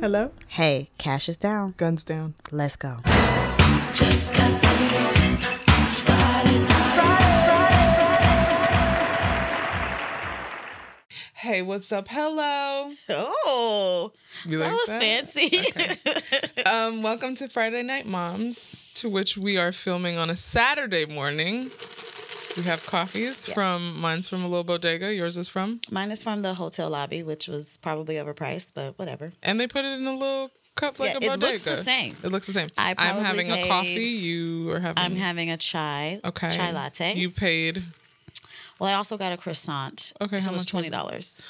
Hello? Hey, cash is down. Guns down. Let's go. Hey, what's up? Hello. Oh, You that like was fancy. Um, welcome to Friday Night Moms, to which we are filming on a Saturday morning. We have coffees Yes. from mine's from a little bodega. Yours is from, Mine is from the hotel lobby, which was probably overpriced, but whatever. and they put it in a little cup like Yeah, a bodega. it looks the same. It looks the same. I I'm probably having a coffee. You are having. I'm having a chai, okay. chai latte. You paid. well, I also got a croissant. Okay, so it was twenty dollars.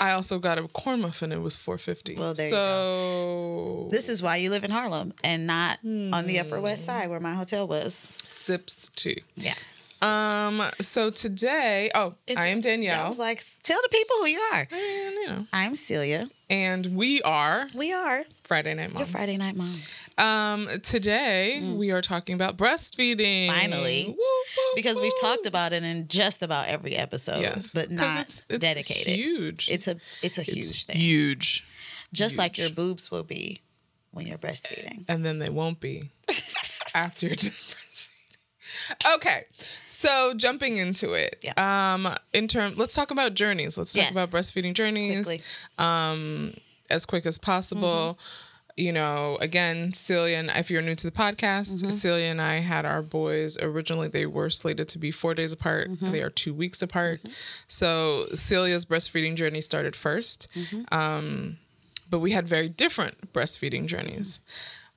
I also got a corn muffin. It was four fifty. Well, there you so This is why you live in Harlem and not on the Upper West Hmm. Side where my hotel was. sips too. Yeah. Um. So today, oh, I am Danielle. I was like, tell the people who you are. and you know, I'm Celia. and we are We are Friday Night Moms. your. Friday night moms. Um. Today we are talking about breastfeeding. Finally. Woo, woo, Because we've talked about it in just about every episode, Yes, but not it's, it's dedicated. Huge. It's a it's a huge It's thing. Huge. just like your boobs will be when you're breastfeeding. and then they won't be after you're done breastfeeding. Okay, so jumping into it. Yeah. Um, in term, let's talk about journeys. Let's talk Yes. about breastfeeding journeys. Quickly. Um, as quick as possible. You know, again, Celia and if you're new to the podcast, mm-hmm. Celia and I had our boys originally. They were slated to be four days apart. Mm-hmm. They are two weeks apart. Mm-hmm. So Celia's breastfeeding journey started 1st Um, but we had very different breastfeeding journeys.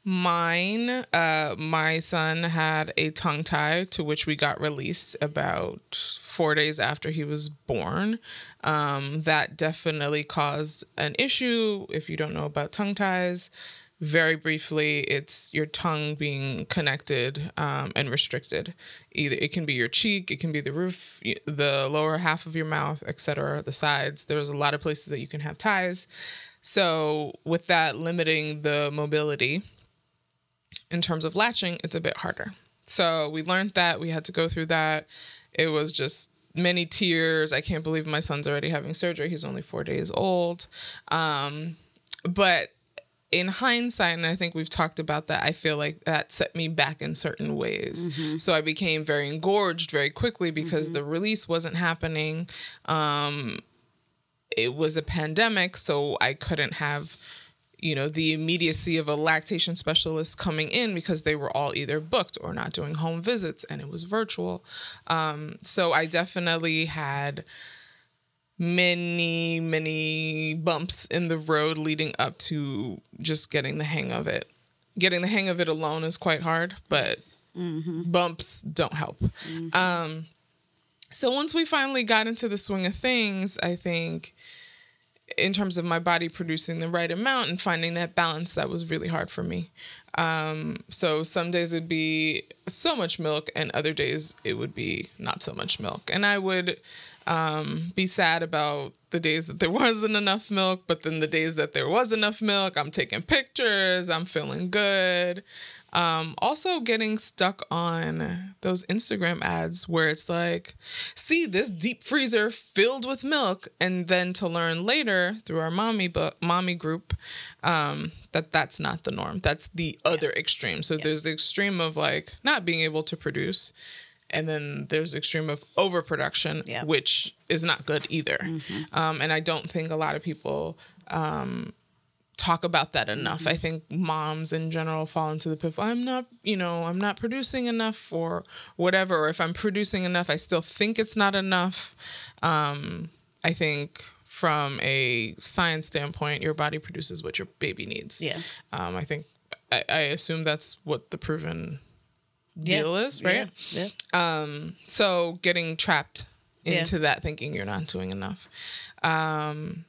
Mine, uh, my son had a tongue tie to which we got released about four days after he was born. Um, that definitely caused an issue. If you don't know about tongue ties, very briefly, it's your tongue being connected um, and restricted. Either it can be your cheek, it can be the roof, the lower half of your mouth, etc., the sides. There's a lot of places that you can have ties. So, with that limiting the mobility, in terms of latching, it's a bit harder. So we learned that we had to go through that. It was just many tears. I can't believe my son's already having surgery. He's only four days old. Um, but in hindsight, and I think we've talked about that, I feel like that set me back in certain ways. So I became very engorged very quickly because the release wasn't happening. Um, it was a pandemic, so I couldn't have you know the immediacy of a lactation specialist coming in because they were all either booked or not doing home visits and it was virtual. Um, so i definitely had many many bumps in the road leading up to just getting the hang of it. Getting the hang of it alone is quite hard but bumps don't help. Um, so once we finally got into the swing of things i think in terms of my body producing the right amount and finding that balance that was really hard for me. Um, so some days it'd be so much milk and other days it would be not so much milk. And i would um, be sad about the days that there wasn't enough milk but then the days that there was enough milk i'm taking pictures i'm feeling good um, also getting stuck on those Instagram ads where it's like, see this deep freezer filled with milk, and then to learn later through our mommy book, mommy group, um, that that's not the norm. That's the other extreme. So there's the extreme of like not being able to produce, and then there's the extreme of overproduction, Yeah. which is not good either. Um, and I don't think a lot of people talk about that enough. I think moms in general fall into the pitfall. I'm not, you know, I'm not producing enough or whatever. Or if I'm producing enough, I still think it's not enough. Um, I think from a science standpoint, your body produces what your baby needs. Yeah. Um, I think I, I assume that's what the proven deal is, right? Yeah. yeah. so getting trapped Yeah. into that thinking you're not doing enough um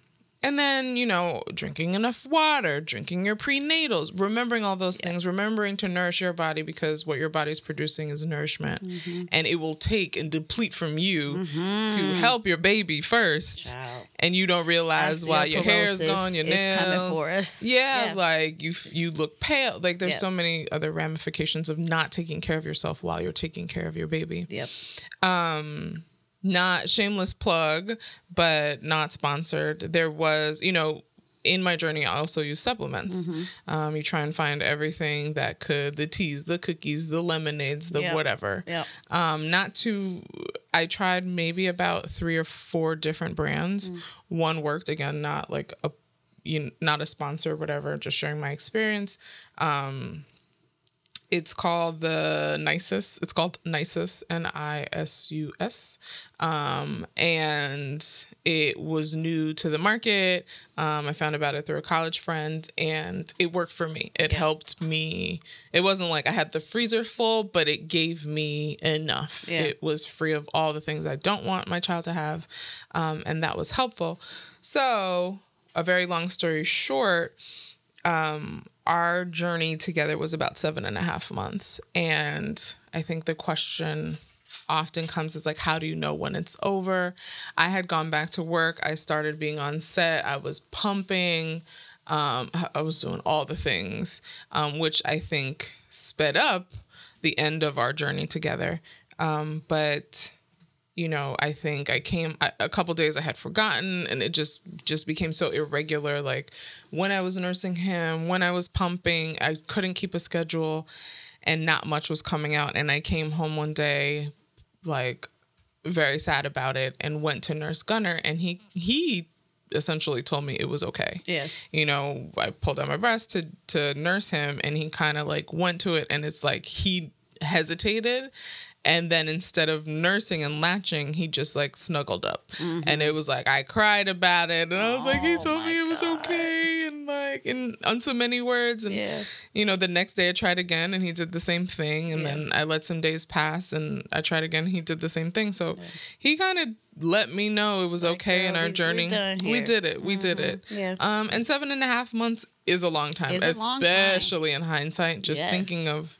and then you know drinking enough water drinking your prenatals remembering all those things remembering to nourish your body because what your body's producing is nourishment Mm-hmm. and it will take and deplete from you to help your baby first Child. and you don't realize while your hair is gone your nails coming for us. Yeah, Yeah. like you you look pale like there's Yeah. so many other ramifications of not taking care of yourself while you're taking care of your baby Yep. Not shameless plug, but not sponsored. There was, you know, in my journey, I also use supplements. Um, you try and find everything that could the teas, the cookies, the lemonades, the Yep. whatever. Yep. Um, not to, I tried maybe about three or four different brands. One worked again, not like a, you know, not a sponsor, or whatever. Just sharing my experience. Um, it's called the Nisus. It's called Nisus, N I S U S. Um, and it was new to the market. Um, I found about it through a college friend and it worked for me. It helped me. It wasn't like I had the freezer full, but it gave me enough. Yeah. It was free of all the things I don't want my child to have. Um, and that was helpful. So, a very long story short, our journey together was about seven and a half months. And I think the question often comes is like, how do you know when it's over? I had gone back to work. I started being on set. I was pumping. Um, I was doing all the things, um, which I think sped up the end of our journey together. Um, but you know i think i came a a couple days i had forgotten and it just just became so irregular. Like when i was nursing him when i was pumping i couldn't keep a schedule and not much was coming out. And i came home one day like very sad about it and went to nurse gunner and he he essentially told me it was okay. Yeah. you know i pulled out my breast to to nurse him and he kind of like went to it and it's like he hesitated and then instead of nursing and latching he just like snuggled up and it was like i cried about it and i was like he Mm-hmm. Oh told me it was God. okay and like in on so many words and Yeah. you know the next day i tried again and he did the same thing and Yeah. then i let some days pass and i tried again he did the same thing so he kind of let me know it was okay in our we- journey we. Mm-hmm. did it we did it Yeah. um, and seven and a half months is a long time, a long time. especially in hindsight. Just Yes. thinking of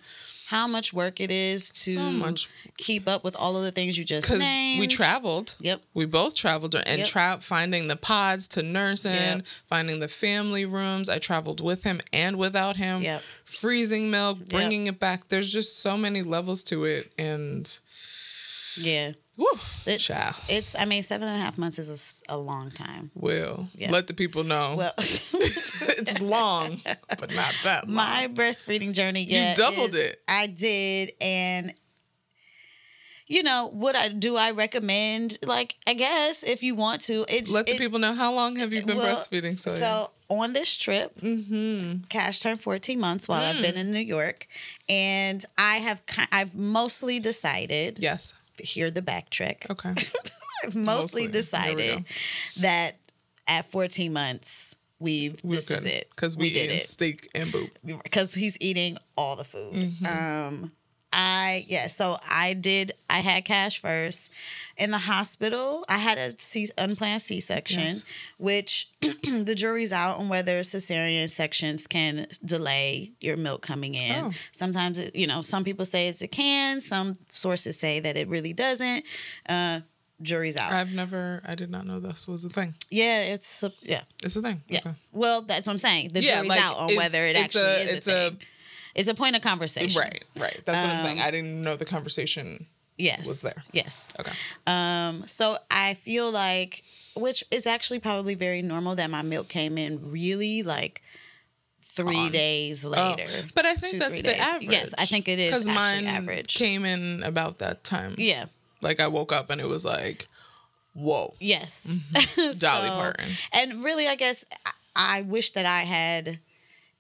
How much work it is to So much. keep up with all of the things you just because we traveled. Yep. We both traveled and Yep. tra- finding the pods to nurse in, Yep. finding the family rooms. I traveled with him and without him. Yep. Freezing milk, bringing it back. There's just so many levels to it, and Yeah. It's, child. it's, I mean, seven and a half months is a long time. Will Yeah. let the people know Well, it's long, but not that long. my breastfeeding journey, yeah. doubled is- it. I did. And, you know, would I, do I recommend, like, I guess if you want to, it's, Let the people know how long have you been well, breastfeeding? So, So on this trip, Mm-hmm. Cash turned 14 months while I've Mm. been in New York, and I have I've mostly decided. yes, Hear the backtrack. okay. I've Mostly. mostly decided that at 14 months we've We're this is it because we, did eat it steak and boob. because he's eating all the food. Mm-hmm. Um, I yeah, so I did. I had cash first in the hospital. I had a C, unplanned C section, Yes. which the jury's out on whether cesarean sections can delay your milk coming in. Oh. Sometimes it, you know, some people say it can. Some sources say that it really doesn't. Uh, jury's out. I've never. I did not know this was a thing. yeah, it's a, yeah. It's a thing. Yeah. Okay. Well, that's what I'm saying. The Yeah, jury's like, out on whether it actually a- is it's a a- thing. it's a point of conversation. Right. Right. That's what I'm saying. Um, I didn't know the conversation. Yes. was there. Yes. Okay. Um, so I feel like, which is actually probably very normal, that my milk came in really like three On. days Oh, later. but I think two, that's the days. average. Yes, I think it is because mine average. came in about that time. Yeah. Like I woke up and it was like, whoa, Yes. Dolly So- Parton. And really, I guess I, I wish that I had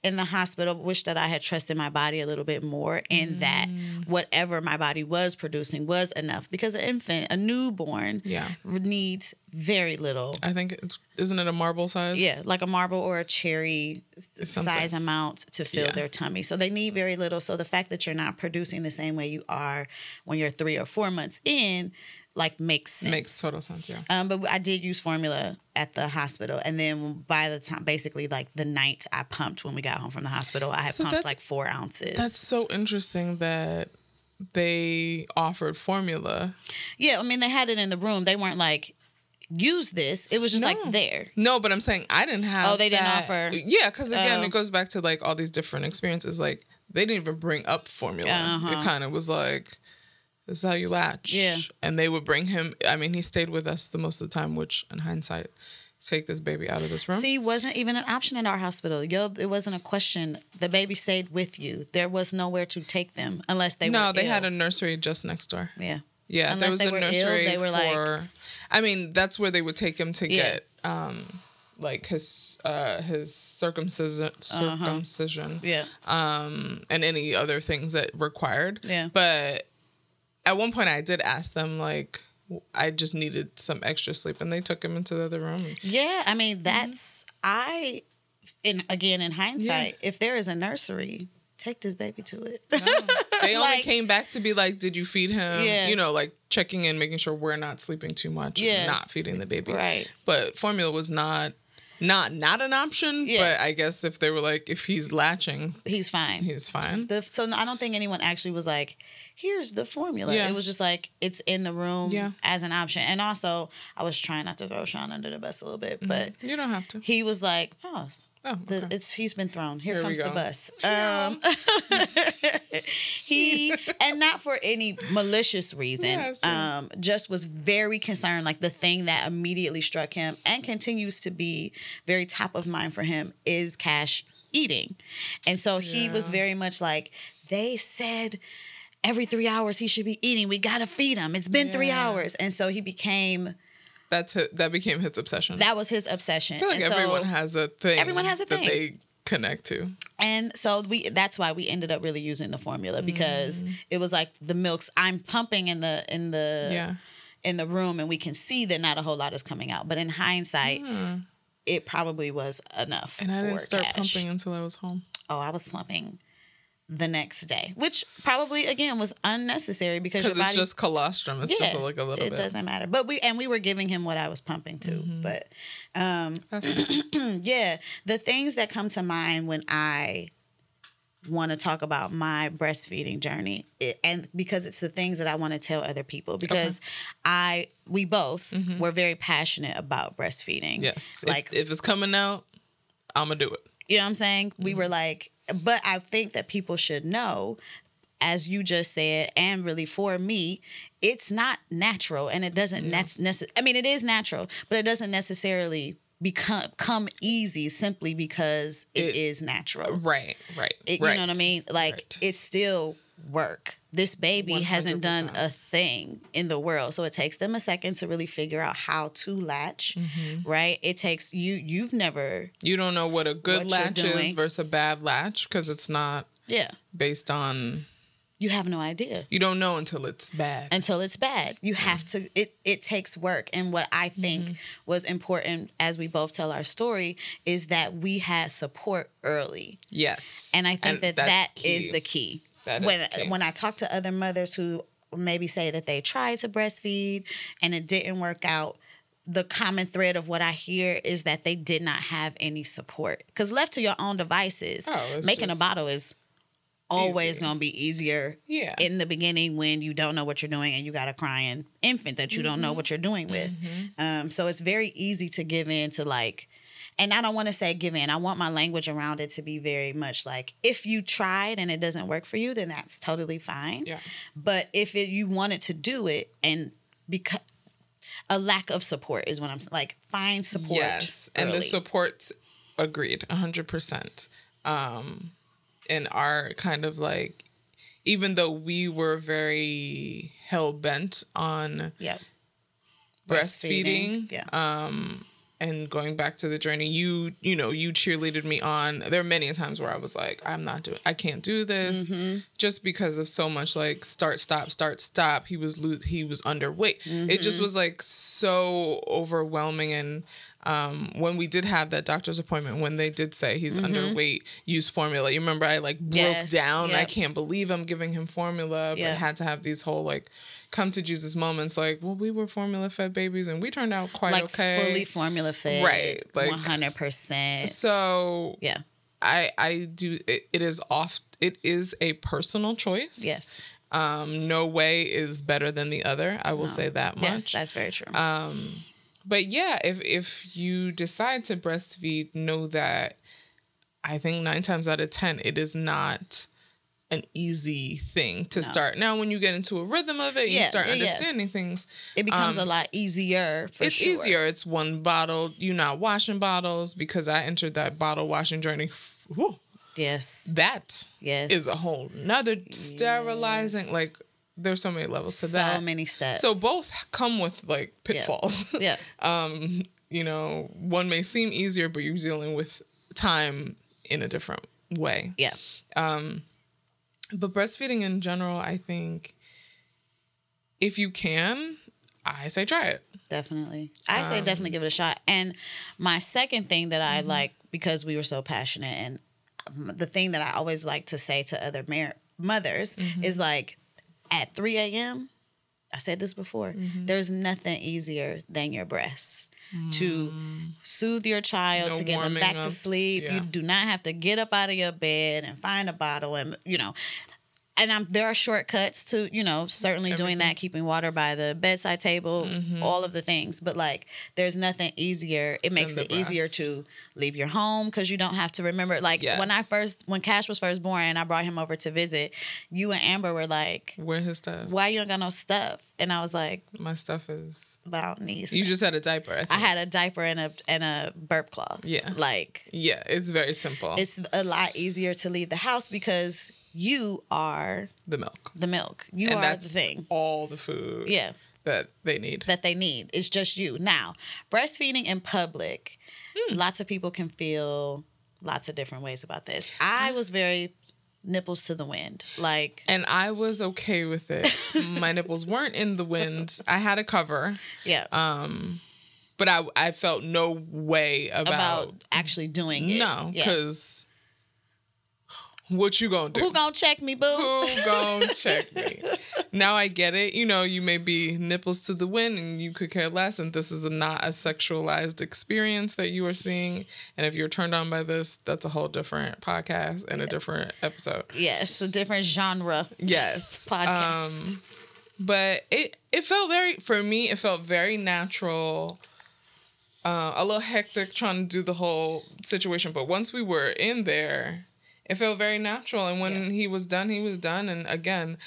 in the hospital, wish that I had trusted my body a little bit more and that Mm. whatever my body was producing was enough because an infant, a newborn, Yeah. needs very little. I think isn't it a marble size? Yeah, like a marble or a cherry something. size amount to fill Yeah. their tummy. So they need very little. So the fact that you're not producing the same way you are when you're three or four months in, like makes sense. Makes total sense. Yeah. Um, but I did use formula at the hospital, and then by the time, basically, like the night I pumped when we got home from the hospital, I had So pumped like four ounces. That's so interesting that they offered formula. yeah, I mean they had it in the room. They weren't like use this. It was just No. like there. No, but I'm saying I didn't have. Oh, they didn't offer? Yeah, because again, Oh. it goes back to like all these different experiences. Like they didn't even bring up formula. Uh-huh. It kind of was like, this is how you latch. Yeah. And they would bring him. I mean, he stayed with us the most of the time, which in hindsight, take this baby out of this room. See, wasn't even an option in our hospital. Yo, it wasn't a question. The baby stayed with you. There was nowhere to take them unless they no, they ill. had a nursery just next door. yeah. Yeah, Unless there was they a were ill, nursery they were like- for. I mean, that's where they would take him to Yeah. get um, like his uh, his circumcision, circumcision, Yeah. um, and any other things that required. Yeah. But at one point, I did ask them like, I just needed some extra sleep, and they took him into the other room. Yeah, I mean Mm-hmm. that's I in again in hindsight, if there is a nursery, take this baby to it. They only Like- came back to be like, "Did you feed him?" Yeah. You know, like checking in, making sure we're not sleeping too much, Yeah. and not feeding the baby. Right. But formula was not not not an option. Yeah. But I guess if they were like, if he's latching, He's fine. he's fine. The, so I don't think anyone actually was like, "Here's the formula." Yeah. It was just like it's in the room Yeah. as an option. And also, I was trying not to throw Sean under the bus a little bit, mm-hmm. but You don't have to. he was like, "Oh, Oh, the, it's he's been thrown. Here, Here comes the bus." Um, he and not for any malicious reason. Yeah. um, just was very concerned. Like the thing that immediately struck him and continues to be very top of mind for him is cash eating, and so he was very much like they said. Every three hours he should be eating. We gotta feed him. It's been three hours, and so he became. That's hi- that became his obsession. That was his obsession. I feel like And so- everyone has a thing. Everyone has a thing that they connect to. And so we that's why we ended up really using the formula because Mm. it was like the milks I'm pumping in the in the Yeah. in the room and we can see that not a whole lot is coming out. But in hindsight, it probably was enough. And I didn't start cash. pumping until I was home. Oh, I was slumping the next day, which probably again was unnecessary because your Because it's body just colostrum. It's just like a little bit. it bit. doesn't matter. But we and we were giving him what I was pumping too. Mm-hmm. But um yeah, the things that come to mind when I want to talk about my breastfeeding journey it, and because it's the things that I want to tell other people because I we both were very passionate about breastfeeding. Mm-hmm. yes. Like if, if it's coming out, I'm gonna do it. you know what I'm saying? We Mm-hmm. were like but I think that people should know as you just said and really for me it's not natural and it doesn't nat- necess- I mean it is natural but it doesn't necessarily become come easy simply because It- it is natural. Right. Right. It, right. You know what I mean? Like Right. it's still work. This baby hasn't done a thing in the world, so it takes them a second to really figure out how to latch. Mm-hmm. Right? It takes you. You've never. You don't know what a good What latch is versus a bad latch because it's not Yeah. based on. You have no idea You don't know until it's bad. until it's bad. You have to. It it takes work, and what I think Mm-hmm. was important as we both tell our story is that we had support early. yes. And I think that that's that is key. the key. When key. when I talk to other mothers who maybe say that they tried to breastfeed and it didn't work out, the common thread of what I hear is that they did not have any support. Because left to your own devices, Oh, making a bottle is always easy. to be easier Yeah. in the beginning when you don't know what you're doing and you got a crying infant that you don't Mm-hmm. know what you're doing with. Um, so it's very easy to give in to like, and I don't want to say give in. I want my language around it to be very much like if you tried and it doesn't work for you, then that's totally fine. Yeah. But if it, you wanted to do it and because a lack of support is what I'm like, find support. Yes, and the supports agreed, hundred percent. Um, in our kind of like, even though we were very hell bent on Yep. breastfeeding, Yeah. um, and going back to the journey, you you know you cheerleaded me on. There are many times where I was like, I'm not doing, I can't do this, Mm-hmm. just because of so much like start stop start stop. He was lo- he was underweight. It Mm-hmm. just was like so overwhelming and. Um, when we did have that doctor's appointment, when they did say he's underweight, use formula. You remember I like broke Mm-hmm. Yes, down. I can't believe I'm giving him formula, but Yeah. had to have these whole like come to Jesus moments. Like, well, we were formula fed babies and we turned out quite like okay. fully formula fed. Right, like- 100%. So Yeah. I I do it, it is off it is a personal choice. Yes. Um no way is better than the other. I will say that much. Yes, that's very true. But yeah, if if you decide to breastfeed, know that I think 9 times out of 10 it is not an easy thing to start. Now, when you get into a rhythm of it, you start yeah, yeah. understanding things. It becomes Um, a lot easier for it's sure. easier. It's one bottle. You're not washing bottles because I entered that bottle washing journey. Whew, Yes. that Yes. is a whole nother sterilizing. Yes. Like there's so many levels to so that. So many steps. So both come with like pitfalls. Yeah. um, you know, one may seem easier, but you're dealing with time in a different way. Yeah. Um, But breastfeeding in general, I think if you can, I say try it. Definitely. I say Um, definitely give it a shot. And my second thing that Mm-hmm. I like because we were so passionate and um, the thing that I always like to say to other mar- mothers Mm-hmm. is like at 3 a.m. I said this before. Mm-hmm. There's nothing easier than your breasts to soothe your child. No to get them back to sleep. yeah. You do not have to get up out of your bed and find a bottle and you know. And I'm, there are shortcuts to you know certainly doing Everything. Mm-hmm. that, keeping water by the bedside table, all of the things. But like, there's nothing easier. It makes it easier to leave your home because you don't have to remember. Like when I first, when Cash was first born, and I brought him over to visit, you and Amber were like, Wear his stuff. "Why you don't got no stuff?" And I was like, My stuff is. about I. You just had a diaper. I. I had a diaper and a and a burp cloth. Yeah. like Yeah, it's very simple. it's a lot easier to leave the house because you are the milk. the milk. You and are the thing. all the food Yeah. that they need. that they need. It's just you. Now, breastfeeding in public, Hmm. lots of people can feel lots of different ways about this. I was very nipples to the wind. Like, and I was okay with it. My nipples weren't in the wind. I had a cover, yeah, Um, but I I felt no way about, about actually doing it. no, Yeah. What you gonna do? Who gonna check me, boo? Who gonna check me? Now I get it. You know, you may be nipples to the wind and you could care less, and this is a, not a sexualized experience that you are seeing. And if you're turned on by this, that's a whole different podcast and a different episode. Yes, a different genre. Yes. Podcast. Um, but it it felt very for me. It felt very natural. Uh, a little hectic trying to do the whole situation, but once we were in there, it felt very natural. And when he was done, he was done. And again,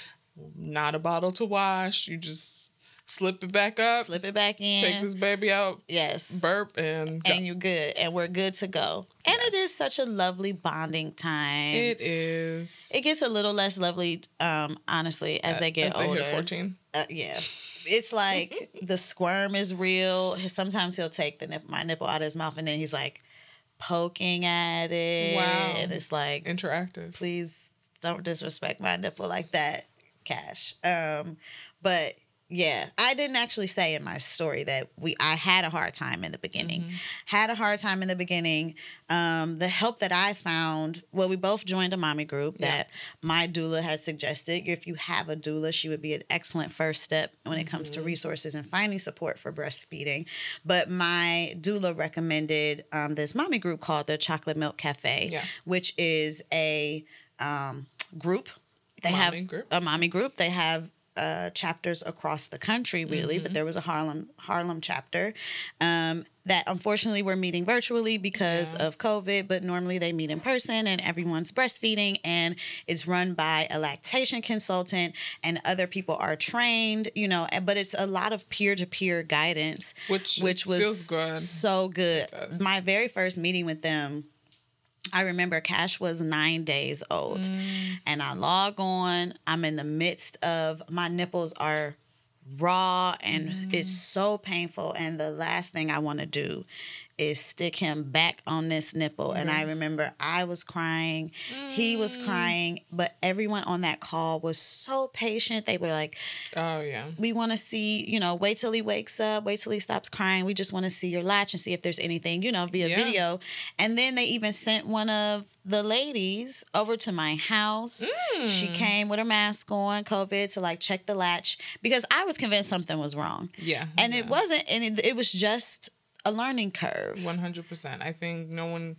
not a bottle to wash. You just slip it back up, Slip it back in. take this baby out, yes. burp, and go. and you're good. And we're good to go. And it is such a lovely bonding time. it is. it gets a little less lovely, um, honestly, as they get As they older. hit fourteen. Uh, yeah. It's like the squirm is real. Sometimes he'll take the nip, my nipple out of his mouth and then he's like poking at it. Wow. And it's like, Interactive. please don't disrespect my nipple like that, Cash. Um, but yeah, I didn't actually say in my story that we I had a hard time in the beginning. Had a hard time in the beginning. Um, the help that I found, well, we both joined a mommy group Yeah. that my doula had suggested. If you have a doula, she would be an excellent first step when it comes to resources and finding support for breastfeeding. But my doula recommended um, this mommy group called the Chocolate Milk Cafe, Yeah. which is a um, group. They Mommy have group. a mommy group. They have uh, chapters across the country, really, Mm-hmm. but there was a Harlem Harlem chapter um, that unfortunately we're meeting virtually because Yeah. of COVID. But normally they meet in person, and everyone's breastfeeding, and it's run by a lactation consultant, and other people are trained. You know, but it's a lot of peer to peer guidance, Which which was good. so good. My very first meeting with them. I remember Cash was nine days old, Mm. and I log on. I'm in the midst of my nipples are raw, and it's so painful. And the last thing I want to do is stick him back on this nipple. And I remember I was crying, he was crying, but everyone on that call was so patient. They were like, Oh yeah. we want to see, you know, wait till he wakes up, wait till he stops crying. We just want to see your latch and see if there's anything, you know, via Yeah. video. And then they even sent one of the ladies over to my house. Mm. She came with her mask on, COVID, to like check the latch because I was convinced something was wrong. Yeah. And it wasn't, and it, it was just a learning curve. One hundred percent. I think no one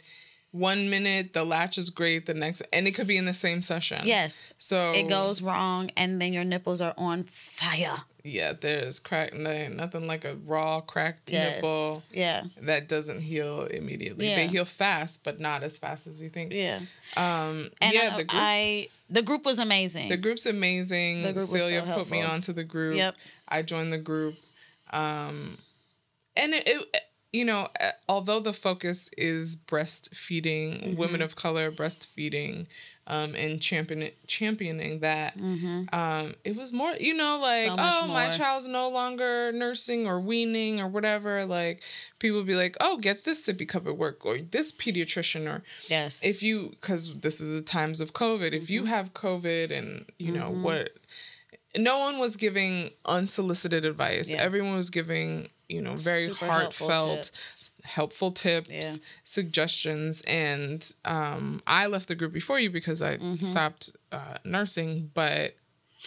one minute the latch is great, the next, and it could be in the same session. Yes. So It goes wrong, and then your nipples are on fire. Yeah, there's crack. Nothing like a raw cracked Yes. nipple Yeah. that doesn't heal immediately. They heal fast, but not as fast as you think. Yeah. Um, And yeah, I, the group. I the group was amazing. the group's amazing. The group was Celia so put me helpful. onto the group. Yep. I joined the group. Um, and it, it you know, although the focus is breastfeeding, Mm-hmm. women of color breastfeeding, um, and championing championing that, um, it was more, you know, like, Mm-hmm. So oh, my more. child's no longer nursing or weaning or whatever. Like, people be like, oh, get this sippy cup at work or this pediatrician or yes. if you because this is the times of covid if Mm-hmm. you have covid and you know what no one was giving unsolicited advice Yeah. everyone was giving you know very Super helpful heartfelt tips. helpful tips Yeah. suggestions and um, i left the group before you because i Mm-hmm. stopped uh, nursing but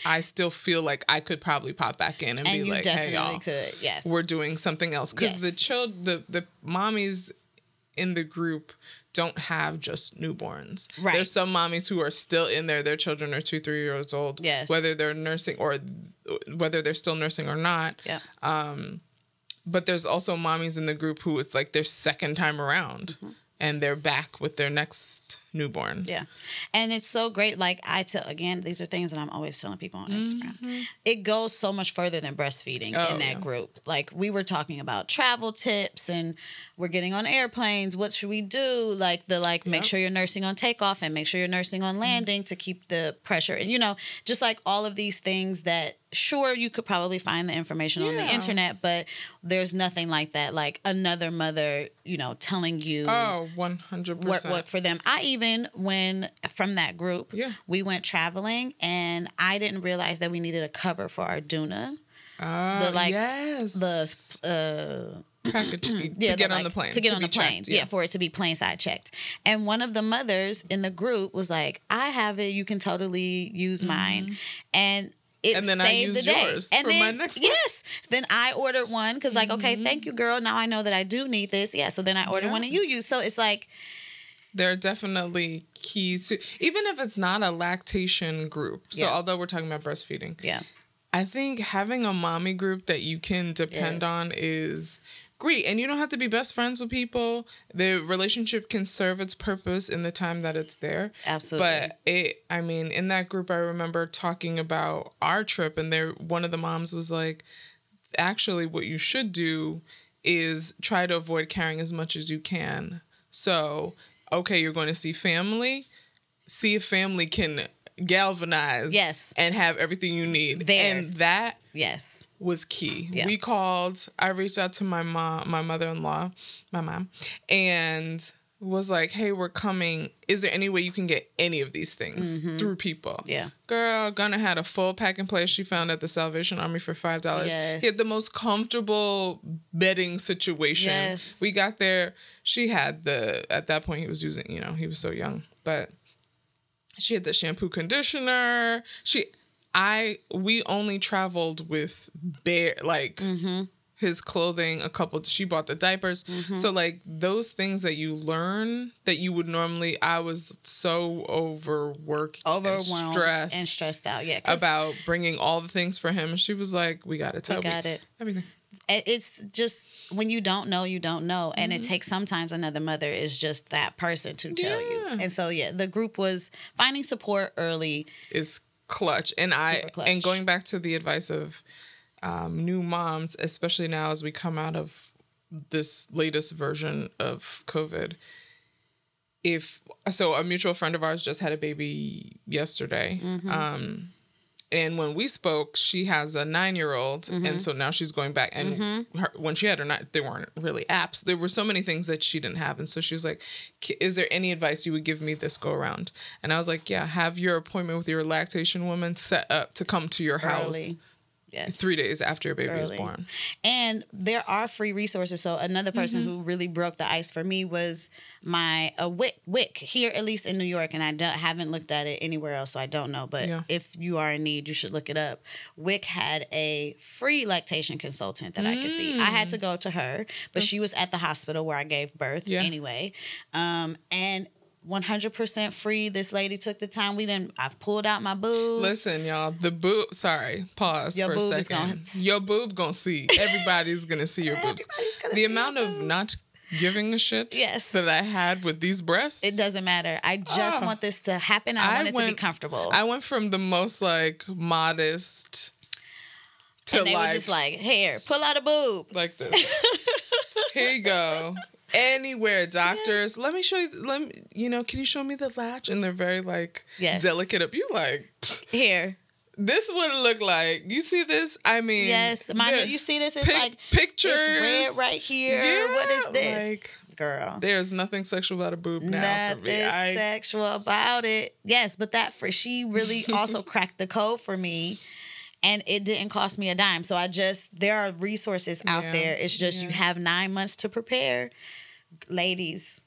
i still feel like i could probably pop back in and, and be like hey y'all could. Yes. we're doing something else because the Yes. child the the mommies in the group don't have just newborns. Right. There's some mommies who are still in there. Their children are two, three years old. Yes. Whether they're nursing or whether they're still nursing or not. yeah. But there's also mommies in the group who it's like their second time around, mm-hmm. and they're back with their next newborn. Mm-hmm. Yeah. And it's so great. Like I tell again, these are things that I'm always telling people on Instagram. It goes so much further than breastfeeding Oh, in that yeah. group. Like we were talking about travel tips and we're getting on airplanes. What should we do? Like the like make sure you're nursing on takeoff and make sure you're nursing on landing to keep the pressure. And you know, just like all of these things that sure you could probably find the information on the internet, but there's nothing like that. Like another mother, you know, telling you Oh, 100%. what worked for them. I even when from that group, Yeah. we went traveling and I didn't realize that we needed a cover for our Doona. Uh, the, like, yes. The uh package to yeah, get on the plane. To get on the plane. checked, yeah. for it to be plane side checked. And one of the mothers in the group was like, I have it, you can totally use mine. And it Mm-hmm. And then I saved the day. yours and for my then, next one. Yes. Then I ordered one because like, okay, Mm-hmm. thank you, girl. Now I know that I do need this. Yeah. So then I ordered Yeah. one and you use. So it's like, there are definitely keys to even if it's not a lactation group. So Yeah. although we're talking about breastfeeding, yeah. I think having a mommy group that you can depend Yes. on is great. And you don't have to be best friends with people. The relationship can serve its purpose in the time that it's there. Absolutely. But it I mean, in that group I remember talking about our trip and there one of the moms was like, actually what you should do is try to avoid carrying as much as you can. So, okay, you're going to see family. See if family can galvanize Yes. and have everything you need. There. And that Yes. was key. Yeah. We called, I reached out to my mom, my mother-in-law, my mom, and was like, "Hey, we're coming. Is there any way you can get any of these things through people?" Mm-hmm. Yeah. Girl, Gunna had a full pack and play she found at the Salvation Army for five dollars. Yes. He had the most comfortable bedding situation. Yes. We got there. She had the at that point he was using, you know, he was so young, but she had the shampoo conditioner. She I we only traveled with bare like Mm-hmm. His clothing, a couple she bought the diapers. Mm-hmm. So like those things that you learn that you would normally I was so overworked Overwhelmed and stressed, and stressed out. Yeah. about bringing all the things for him. And she was like, "We got to tell We got it. everything." It's just when you don't know, you don't know. And Mm-hmm. it takes sometimes another mother is just that person to tell you. And so, yeah, the group was finding support early. is clutch. And I clutch. and going back to the advice of um, new moms, especially now as we come out of this latest version of COVID. If so, a mutual friend of ours just had a baby yesterday. Mm-hmm. Um, and when we spoke, she has a nine year old, Mm-hmm. and so now she's going back. And her, when she had her nine, there weren't really apps. There were so many things that she didn't have, and so she was like, "K- "Is there any advice you would give me this go around?" And I was like, "Yeah, have your appointment with your lactation woman set up to come to your house." Early. Yes. three days after your baby is born. And there are free resources. So another person Mm-hmm. who really broke the ice for me was my a WIC, WIC here at least in New York, and I don't, haven't looked at it anywhere else, so I don't know. But Yeah. if you are in need, you should look it up. WIC had a free lactation consultant that I could see. I had to go to her, but she was at the hospital where I gave birth Yeah. anyway, um, and. 100% free. This lady took the time. We didn't. I've pulled out my boob. Listen, y'all, the boob. Sorry, pause Your for a boob is second. gonna- Your boob gonna see. Everybody's gonna see your boobs. The amount of boobs. not giving a shit Yes. that I had with these breasts. It doesn't matter. I just Ah. want this to happen. I, I want it to be comfortable. I went from the most like modest to and they like were just like, "Here, pull out a boob." like this. Here you go. Anywhere, doctors. Let me show you. Let me. You know, can you show me the latch? And they're very like Yes. delicate. Up. You like. Here, This would look like. You see this? I mean. yes, there- You see this? It's pic- like pictures. it's red right here. what Yeah, is this, Like, girl? there's nothing sexual about a boob now for Nothing. I, sexual about it. Yes, but that for she really also cracked the code for me. And it didn't cost me a dime. So I just there are resources out Yeah, there. It's just you have nine months to prepare. Ladies,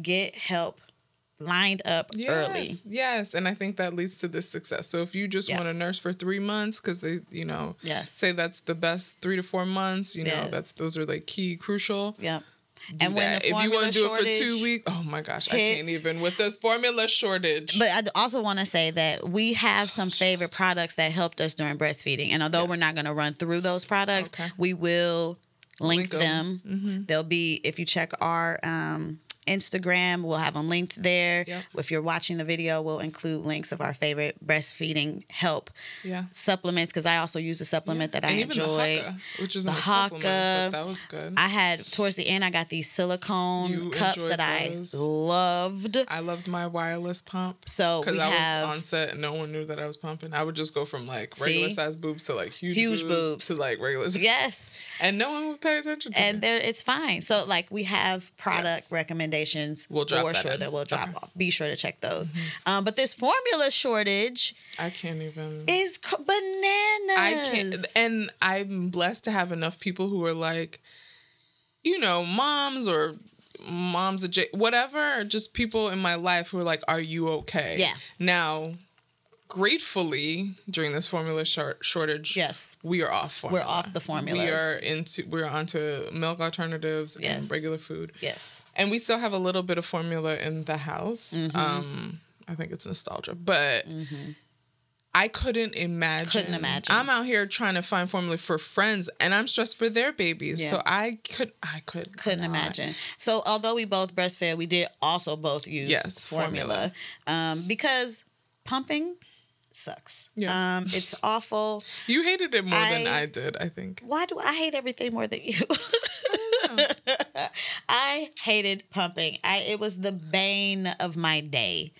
get help lined up Yes, early. yes, and I think that leads to this success. So if you just Yeah. want to nurse for three months, because they, you know, Yes. say that's the best three to four months. You know, that's those are like key crucial. Yep. do and when the if you want to do it for two weeks, oh my gosh, I can't even with this formula shortage. But I also want to say that we have oh, some favorite products that helped us during breastfeeding. And although we're not going to run through those products, Okay. we will link, Link 'em. them. They'll be, if you check our um, Instagram, we'll have them linked there. Yep. If you're watching the video, we'll include links of our favorite breastfeeding help yeah, supplements because I also use a supplement that I and even enjoy. the Haakaa, which is The a supplement, but Haakaa. that was good. I had towards the end, I got these silicone You cups that I loved. I loved my wireless pump. So Because I have was on set and no one knew that I was pumping. I would just go from like regular See? size boobs to like huge, Huge boobs, boobs. to like regular size. yes. And no one would pay attention to and there it's fine. So like we have product Yes. recommendations We'll drop for that sure in. that we'll drop Okay. Mm-hmm. off. Be sure to check those. Um, but this formula shortage I can't even. is c- bananas. I can't. And I'm blessed to have enough people who are like, you know, moms or moms, whatever, just people in my life who are like, are you okay? Yeah. Now, gratefully, during this formula short- shortage, yes, we are off formula. we're off the formula We are into we're onto milk alternatives Yes. and regular food, yes, and we still have a little bit of formula in the house. Mm-hmm. Um, I think it's nostalgia, but I couldn't imagine. Couldn't imagine. I'm out here trying to find formula for friends, and I'm stressed for their babies. Yeah. So I could, I could, couldn't not. imagine. So although we both breastfed, we did also both use Yes, formula, um, because pumping sucks. Yeah. Um, it's awful. You hated it more than I- I did. I think. Why do I hate everything more than you? I hated pumping. I it was the bane of my day.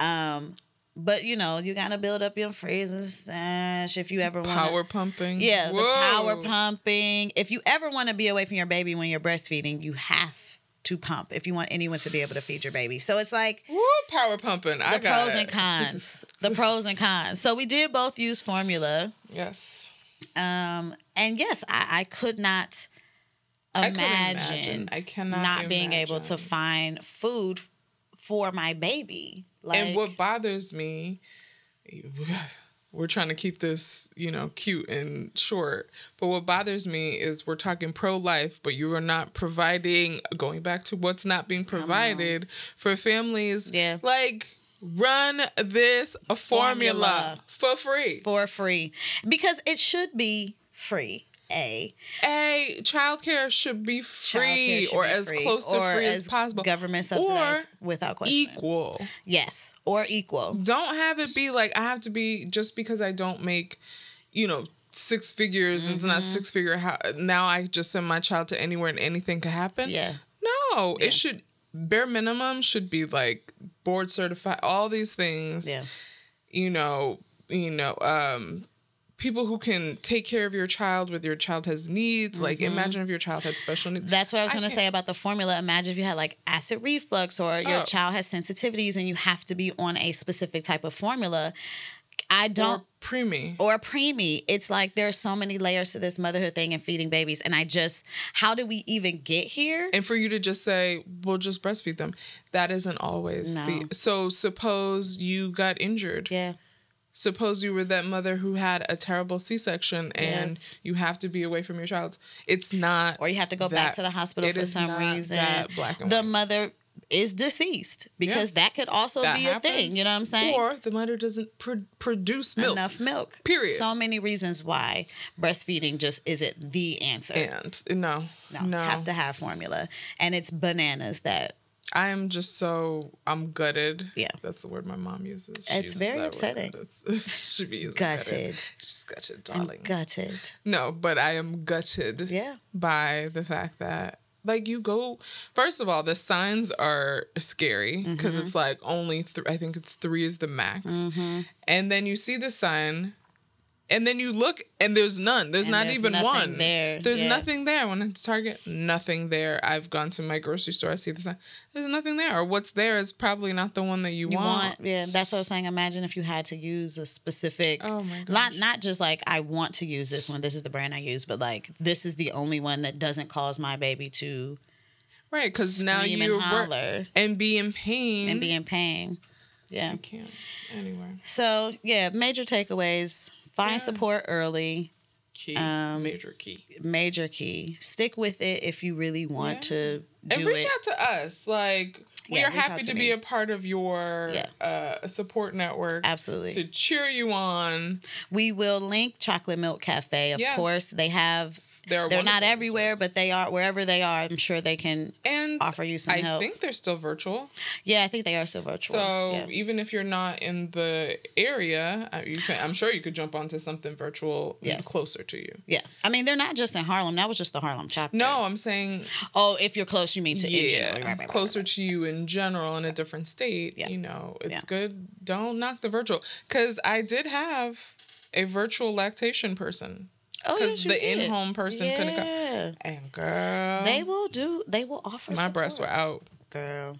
Um, but you know, you gotta build up your freezer stash if you ever want Power pumping. Yeah, the power pumping. If you ever want to be away from your baby when you're breastfeeding, you have to pump if you want anyone to be able to feed your baby. So it's like Woo, power pumping. I the got pros and cons. The pros and cons. So we did both use formula. Yes. Um, and yes, I, I could not I imagine, I cannot not being able to find food for my baby. Like, and what bothers me, we're trying to keep this, you know, cute and short. But what bothers me is we're talking pro life, but you are not providing, going back to what's not being provided for families. Yeah. Like, run this formula, Formula. for free. for free because it should be free. A A childcare should be free should or be as free, close to or free as, possible. Government subsidized without question. Equal. Yes, or equal. don't have it be like I have to be just because I don't make, you know, six figures. It's Mm-hmm. not six figure. How now I just send my child to anywhere and anything could happen. Yeah. No, Yeah. it should bare minimum should be like board certified. All these things. Yeah. You know. You know. Um. People who can take care of your child with your child has needs. Like imagine if your child had special needs. Mm-hmm. That's what I was going to say about the formula. Imagine if you had like acid reflux or your Oh. child has sensitivities and you have to be on a specific type of formula. I don't preemie. or preemie. It's like there's so many layers to this motherhood thing and feeding babies. And I just, how did we even get here? And for you to just say, "We'll just breastfeed them," that isn't always No. the. So suppose you got injured. Yeah. Suppose you were that mother who had a terrible C-section and Yes. you have to be away from your child. It's not. Or you have to go back to the hospital for some reason. that black and the white. mother is deceased because that could also That be a thing. You know what I'm saying? Or the mother doesn't pro- produce milk. Enough milk. Period. So many reasons why breastfeeding just isn't the answer. And no, no, no, have to have formula. And it's bananas that I am just so I'm gutted. Yeah. that's the word my mom uses. She It's uses very upsetting. She be gutted. Gutted. She's gutted, darling. gutted. no, but I am gutted. Yeah. by the fact that like you go first of all the signs are scary because Mm-hmm. it's like only th- i think it's three is the max and then you see the sign and then you look and there's none there's And not there's even one there. there's Yeah. nothing there I when to target nothing there i've gone to my grocery store i see the sign there's nothing there or what's there is probably not the one that you, You want. want, yeah, that's what I was saying. Imagine if you had to use a specific, Oh my not not just like I want to use this one. This is the brand I use, but like this is the only one that doesn't cause my baby to right because now you're and and be in pain and be in pain. Yeah. i can't anyway So yeah, major takeaways: find Yeah. support early. key Um, major key Major key. Stick with it if you really want Yeah. to and reach it. out to us. Like we Yeah, are happy to to, be a part of your Yeah. uh, support network Absolutely. to cheer you on. we will link Chocolate Milk Cafe. Of Yes. course, they have. They're, They're not everywhere, resource. but they are wherever they are. I'm sure they can and offer you some I help. I think they're still virtual. Yeah, I think they are still virtual. So yeah. even if you're not in the area, uh, you can, I'm sure you could jump onto something virtual Yes. closer to you. yeah, I mean they're not just in Harlem. That was just the Harlem chapter. No, I'm saying Oh, if you're close, you mean to in yeah. Right, right, right, closer to you in general in a different state. Yeah. You know, it's Yeah. good. Don't knock the virtual because I did have a virtual lactation person. Oh, because yes, the did. in-home person couldn't go. Yeah. And girl, They will do. They will offer. my breasts were out. Girl,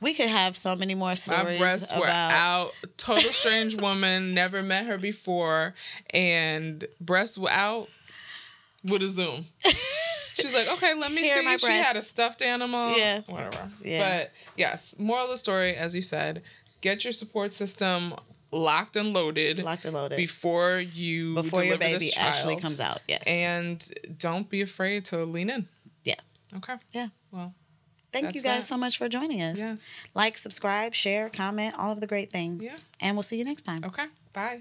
we could have so many more stories My breasts were out. Total strange woman, never met her before, and breasts were out with a Zoom. She's like, okay, let me Here see. my She had a stuffed animal. Yeah. Whatever. Yeah. But yes, moral of the story, as you said, get your support system locked and loaded Locked and loaded. before you before your baby actually comes out. Yes. And don't be afraid to lean in. Yeah. Okay. Yeah. Well, Thank you guys that. so much for joining us. Yes. Like, subscribe, share, comment, all of the great things. Yeah. And we'll see you next time. okay. Bye.